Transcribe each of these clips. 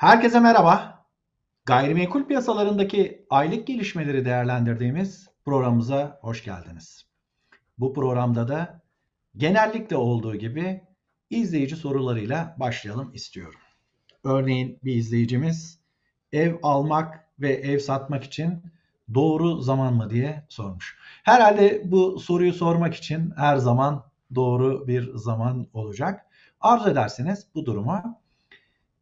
Herkese merhaba. Gayrimenkul piyasalarındaki aylık gelişmeleri değerlendirdiğimiz programımıza hoş geldiniz. Bu programda da genellikle olduğu gibi izleyici sorularıyla başlayalım istiyorum. Örneğin bir izleyicimiz ev almak ve ev satmak için doğru zaman mı diye sormuş. Herhalde bu soruyu sormak için her zaman doğru bir zaman olacak. Arzu ederseniz bu duruma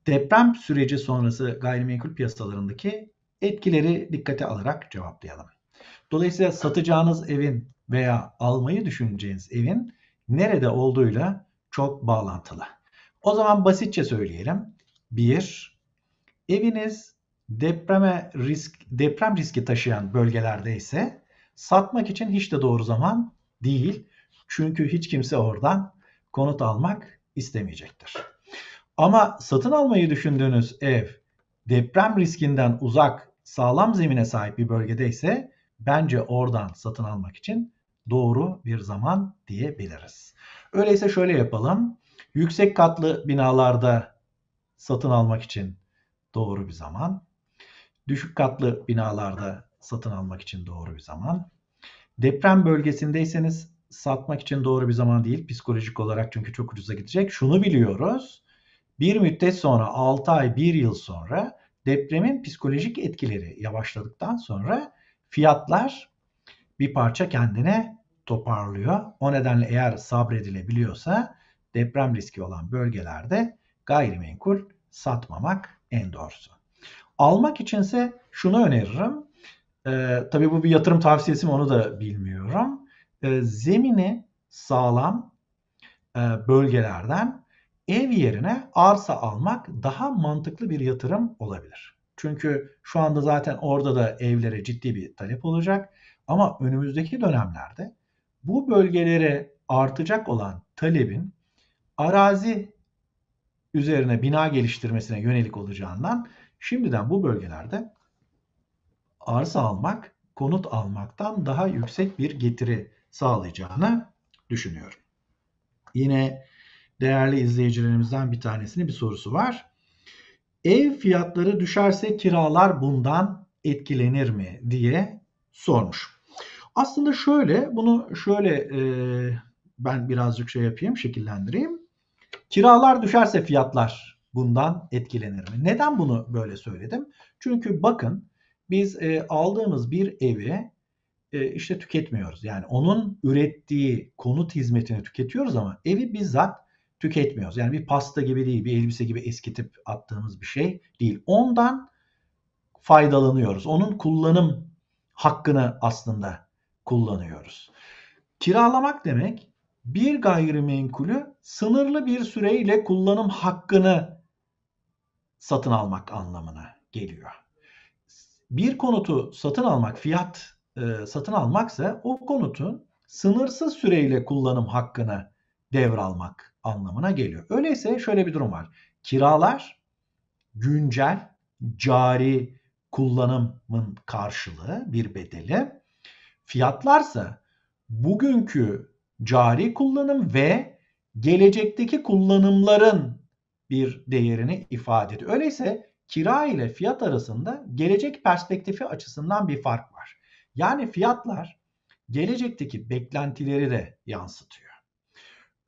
deprem süreci sonrası gayrimenkul piyasalarındaki etkileri dikkate alarak cevaplayalım. Dolayısıyla satacağınız evin veya almayı düşüneceğiniz evin nerede olduğuyla çok bağlantılı. O zaman basitçe söyleyelim. Bir, eviniz depreme risk deprem riski taşıyan bölgelerde ise satmak için hiç de doğru zaman değil. Çünkü hiç kimse oradan konut almak istemeyecektir. Ama satın almayı düşündüğünüz ev deprem riskinden uzak, sağlam zemine sahip bir bölgede ise bence oradan satın almak için doğru bir zaman diyebiliriz. Öyleyse şöyle yapalım. Yüksek katlı binalarda satın almak için doğru bir zaman. Düşük katlı binalarda satın almak için doğru bir zaman. Deprem bölgesindeyseniz satmak için doğru bir zaman değil psikolojik olarak çünkü çok ucuza gidecek. Şunu biliyoruz. Bir müddet sonra 6 ay 1 yıl sonra depremin psikolojik etkileri yavaşladıktan sonra fiyatlar bir parça kendine toparlıyor. O nedenle eğer sabredilebiliyorsa deprem riski olan bölgelerde gayrimenkul satmamak en doğrusu. Almak içinse şunu öneririm. Ee, tabii bu bir yatırım tavsiyesi mi onu da bilmiyorum. Ee, zemini sağlam e, bölgelerden ev yerine arsa almak daha mantıklı bir yatırım olabilir. Çünkü şu anda zaten orada da evlere ciddi bir talep olacak. Ama önümüzdeki dönemlerde bu bölgelere artacak olan talebin arazi üzerine bina geliştirmesine yönelik olacağından şimdiden bu bölgelerde arsa almak konut almaktan daha yüksek bir getiri sağlayacağını düşünüyorum. Yine değerli izleyicilerimizden bir tanesinin bir sorusu var. Ev fiyatları düşerse kiralar bundan etkilenir mi diye sormuş. Aslında şöyle bunu şöyle e, ben birazcık şey yapayım şekillendireyim. Kiralar düşerse fiyatlar bundan etkilenir mi? Neden bunu böyle söyledim? Çünkü bakın biz e, aldığımız bir evi e, işte tüketmiyoruz. Yani onun ürettiği konut hizmetini tüketiyoruz ama evi bizzat tüketmiyoruz. Yani bir pasta gibi değil, bir elbise gibi eskitip attığımız bir şey değil. Ondan faydalanıyoruz. Onun kullanım hakkını aslında kullanıyoruz. Kiralamak demek bir gayrimenkulü sınırlı bir süreyle kullanım hakkını satın almak anlamına geliyor. Bir konutu satın almak, fiyat e, satın almaksa o konutun sınırsız süreyle kullanım hakkını devralmak anlamına geliyor. Öyleyse şöyle bir durum var. Kiralar güncel cari kullanımın karşılığı bir bedeli. Fiyatlarsa bugünkü cari kullanım ve gelecekteki kullanımların bir değerini ifade ediyor. Öyleyse kira ile fiyat arasında gelecek perspektifi açısından bir fark var. Yani fiyatlar gelecekteki beklentileri de yansıtıyor.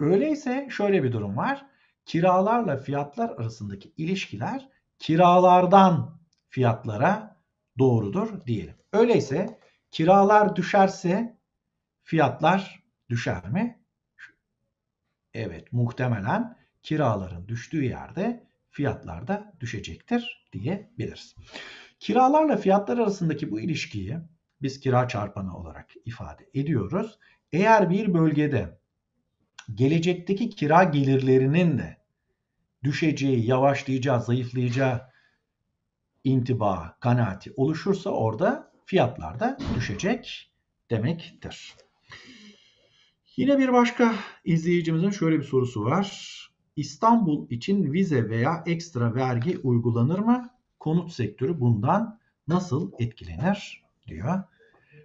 Öyleyse şöyle bir durum var. Kiralarla fiyatlar arasındaki ilişkiler kiralardan fiyatlara doğrudur diyelim. Öyleyse kiralar düşerse fiyatlar düşer mi? Evet muhtemelen kiraların düştüğü yerde fiyatlar da düşecektir diyebiliriz. Kiralarla fiyatlar arasındaki bu ilişkiyi biz kira çarpanı olarak ifade ediyoruz. Eğer bir bölgede gelecekteki kira gelirlerinin de düşeceği, yavaşlayacağı, zayıflayacağı intiba, kanaati oluşursa orada fiyatlar da düşecek demektir. Yine bir başka izleyicimizin şöyle bir sorusu var. İstanbul için vize veya ekstra vergi uygulanır mı? Konut sektörü bundan nasıl etkilenir diyor.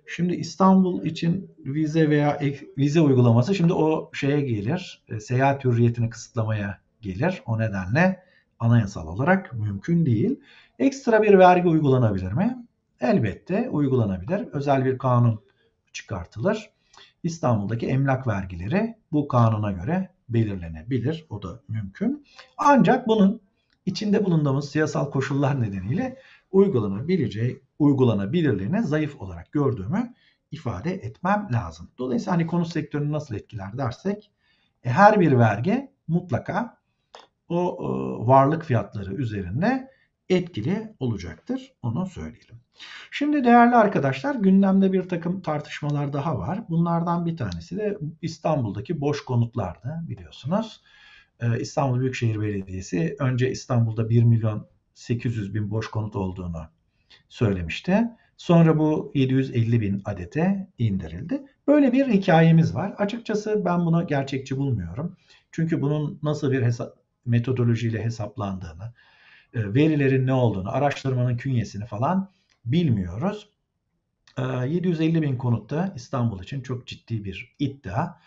Şimdi İstanbul için vize veya vize uygulaması şimdi o şeye gelir. E, seyahat hürriyetini kısıtlamaya gelir. O nedenle anayasal olarak mümkün değil. Ekstra bir vergi uygulanabilir mi? Elbette uygulanabilir. Özel bir kanun çıkartılır. İstanbul'daki emlak vergileri bu kanuna göre belirlenebilir. O da mümkün. Ancak bunun içinde bulunduğumuz siyasal koşullar nedeniyle uygulanabileceği, uygulanabilirliğine zayıf olarak gördüğümü ifade etmem lazım. Dolayısıyla hani konut sektörünü nasıl etkiler dersek e, her bir vergi mutlaka o e, varlık fiyatları üzerinde etkili olacaktır. Onu söyleyelim. Şimdi değerli arkadaşlar gündemde bir takım tartışmalar daha var. Bunlardan bir tanesi de İstanbul'daki boş konutlardı biliyorsunuz. Ee, İstanbul Büyükşehir Belediyesi önce İstanbul'da 1 milyon 800 bin boş konut olduğunu söylemişti. Sonra bu 750 bin adete indirildi. Böyle bir hikayemiz var. Açıkçası ben bunu gerçekçi bulmuyorum. Çünkü bunun nasıl bir hesap, metodolojiyle hesaplandığını, e, verilerin ne olduğunu, araştırmanın künyesini falan bilmiyoruz. 750 e, bin konutta İstanbul için çok ciddi bir iddia.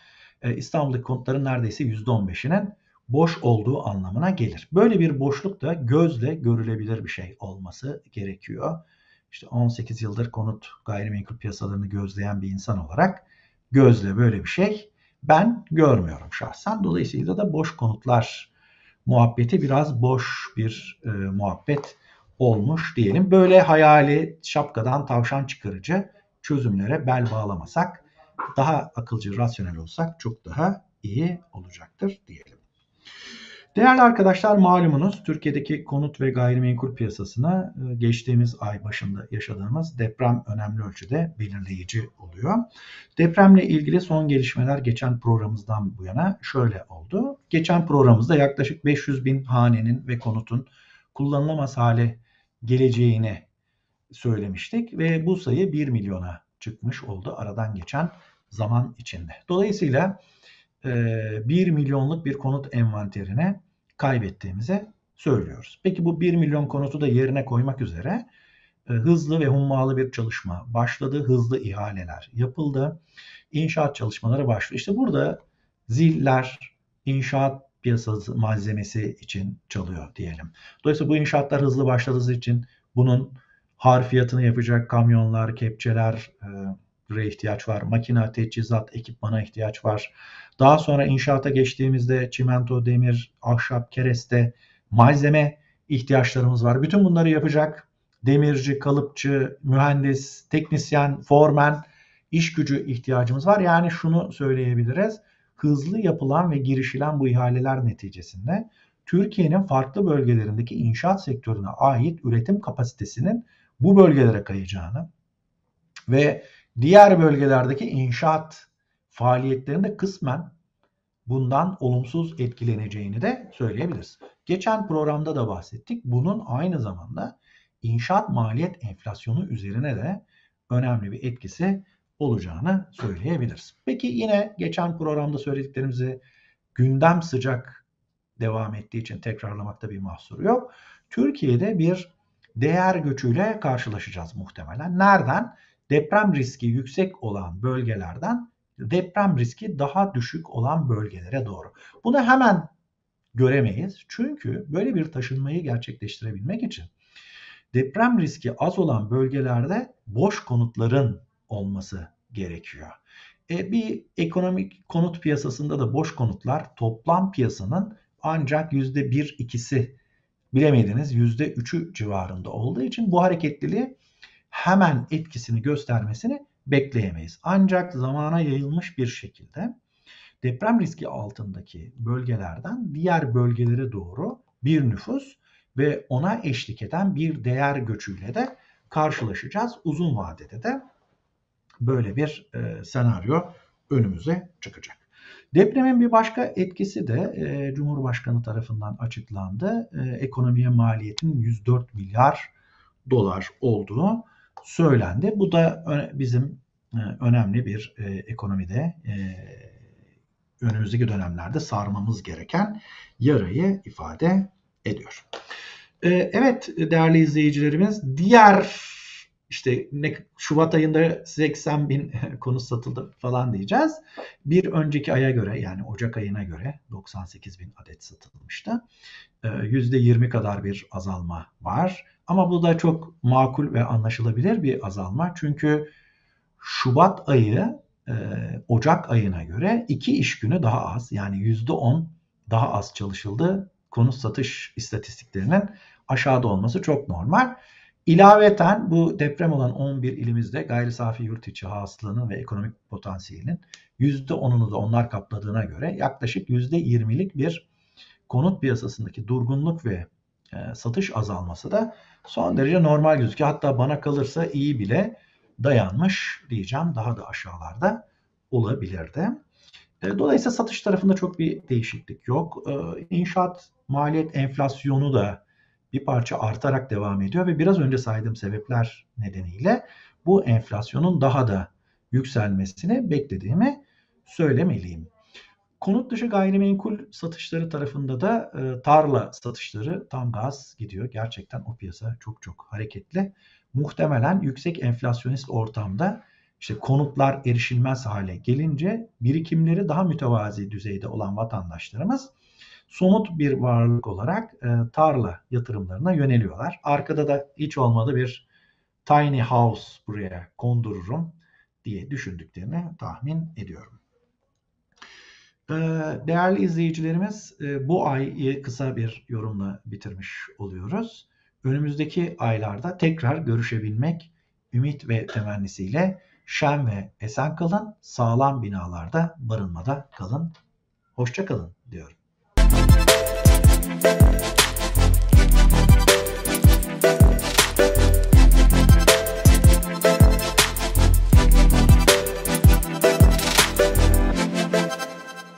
E, İstanbul'daki konutların neredeyse %15'inin boş olduğu anlamına gelir. Böyle bir boşluk da gözle görülebilir bir şey olması gerekiyor. İşte 18 yıldır konut gayrimenkul piyasalarını gözleyen bir insan olarak gözle böyle bir şey ben görmüyorum şahsen. Dolayısıyla da boş konutlar muhabbeti biraz boş bir e, muhabbet olmuş diyelim. Böyle hayali şapkadan tavşan çıkarıcı çözümlere bel bağlamasak daha akılcı, rasyonel olsak çok daha iyi olacaktır diyelim. Değerli arkadaşlar malumunuz Türkiye'deki konut ve gayrimenkul piyasasına e, geçtiğimiz ay başında yaşadığımız deprem önemli ölçüde belirleyici oluyor. Depremle ilgili son gelişmeler geçen programımızdan bu yana şöyle oldu. Geçen programımızda yaklaşık 500 bin hanenin ve konutun kullanılamaz hale geleceğini söylemiştik ve bu sayı 1 milyona çıkmış oldu aradan geçen zaman içinde. Dolayısıyla 1 e, milyonluk bir konut envanterine kaybettiğimizi söylüyoruz. Peki bu 1 milyon konutu da yerine koymak üzere e, hızlı ve hummalı bir çalışma başladı. Hızlı ihaleler yapıldı. İnşaat çalışmaları başlıyor. İşte burada ziller inşaat piyasası malzemesi için çalıyor diyelim. Dolayısıyla bu inşaatlar hızlı başladığı için bunun harfiyatını yapacak kamyonlar, kepçeler, e, ihtiyaç var. Makine, teçhizat, ekipmana ihtiyaç var. Daha sonra inşaata geçtiğimizde çimento, demir, ahşap, kereste, malzeme ihtiyaçlarımız var. Bütün bunları yapacak demirci, kalıpçı, mühendis, teknisyen, formen, iş gücü ihtiyacımız var. Yani şunu söyleyebiliriz. Hızlı yapılan ve girişilen bu ihaleler neticesinde Türkiye'nin farklı bölgelerindeki inşaat sektörüne ait üretim kapasitesinin bu bölgelere kayacağını ve diğer bölgelerdeki inşaat faaliyetlerinde kısmen bundan olumsuz etkileneceğini de söyleyebiliriz. Geçen programda da bahsettik. Bunun aynı zamanda inşaat maliyet enflasyonu üzerine de önemli bir etkisi olacağını söyleyebiliriz. Peki yine geçen programda söylediklerimizi gündem sıcak devam ettiği için tekrarlamakta bir mahsur yok. Türkiye'de bir değer göçüyle karşılaşacağız muhtemelen. Nereden? Deprem riski yüksek olan bölgelerden deprem riski daha düşük olan bölgelere doğru. Bunu hemen göremeyiz. Çünkü böyle bir taşınmayı gerçekleştirebilmek için deprem riski az olan bölgelerde boş konutların olması gerekiyor. E, bir ekonomik konut piyasasında da boş konutlar toplam piyasanın ancak %1-2'si bilemediniz %3'ü civarında olduğu için bu hareketliliği hemen etkisini göstermesini bekleyemeyiz. Ancak zamana yayılmış bir şekilde deprem riski altındaki bölgelerden diğer bölgelere doğru bir nüfus ve ona eşlik eden bir değer göçüyle de karşılaşacağız. Uzun vadede de böyle bir e, senaryo önümüze çıkacak. Depremin bir başka etkisi de e, Cumhurbaşkanı tarafından açıklandı. E, ekonomiye maliyetin 104 milyar dolar olduğu söylendi. Bu da bizim e, önemli bir e, ekonomide e, önümüzdeki dönemlerde sarmamız gereken yarayı ifade ediyor. Evet değerli izleyicilerimiz diğer işte ne Şubat ayında 80 bin konut satıldı falan diyeceğiz. Bir önceki aya göre yani Ocak ayına göre 98 bin adet satılmıştı. %20 kadar bir azalma var. Ama bu da çok makul ve anlaşılabilir bir azalma. Çünkü Şubat ayı Ocak ayına göre iki iş günü daha az yani %10 daha az çalışıldı. Konut satış istatistiklerinin aşağıda olması çok normal. İlaveten bu deprem olan 11 ilimizde gayri safi yurt içi hasılanın ve ekonomik potansiyelinin %10'unu da onlar kapladığına göre yaklaşık %20'lik bir konut piyasasındaki durgunluk ve e, satış azalması da son derece normal gözüküyor. Hatta bana kalırsa iyi bile dayanmış diyeceğim. Daha da aşağılarda olabilirdi. E, dolayısıyla satış tarafında çok bir değişiklik yok. E, inşaat maliyet enflasyonu da bir parça artarak devam ediyor ve biraz önce saydığım sebepler nedeniyle bu enflasyonun daha da yükselmesini beklediğimi söylemeliyim. Konut dışı gayrimenkul satışları tarafında da e, tarla satışları tam gaz gidiyor. Gerçekten o piyasa çok çok hareketli. Muhtemelen yüksek enflasyonist ortamda işte konutlar erişilmez hale gelince birikimleri daha mütevazi düzeyde olan vatandaşlarımız somut bir varlık olarak e, tarla yatırımlarına yöneliyorlar. Arkada da hiç olmadı bir tiny house buraya kondururum diye düşündüklerini tahmin ediyorum. E, değerli izleyicilerimiz e, bu ayı kısa bir yorumla bitirmiş oluyoruz. Önümüzdeki aylarda tekrar görüşebilmek ümit ve temennisiyle şen ve esen kalın, sağlam binalarda barınmada kalın. Hoşça kalın diyorum.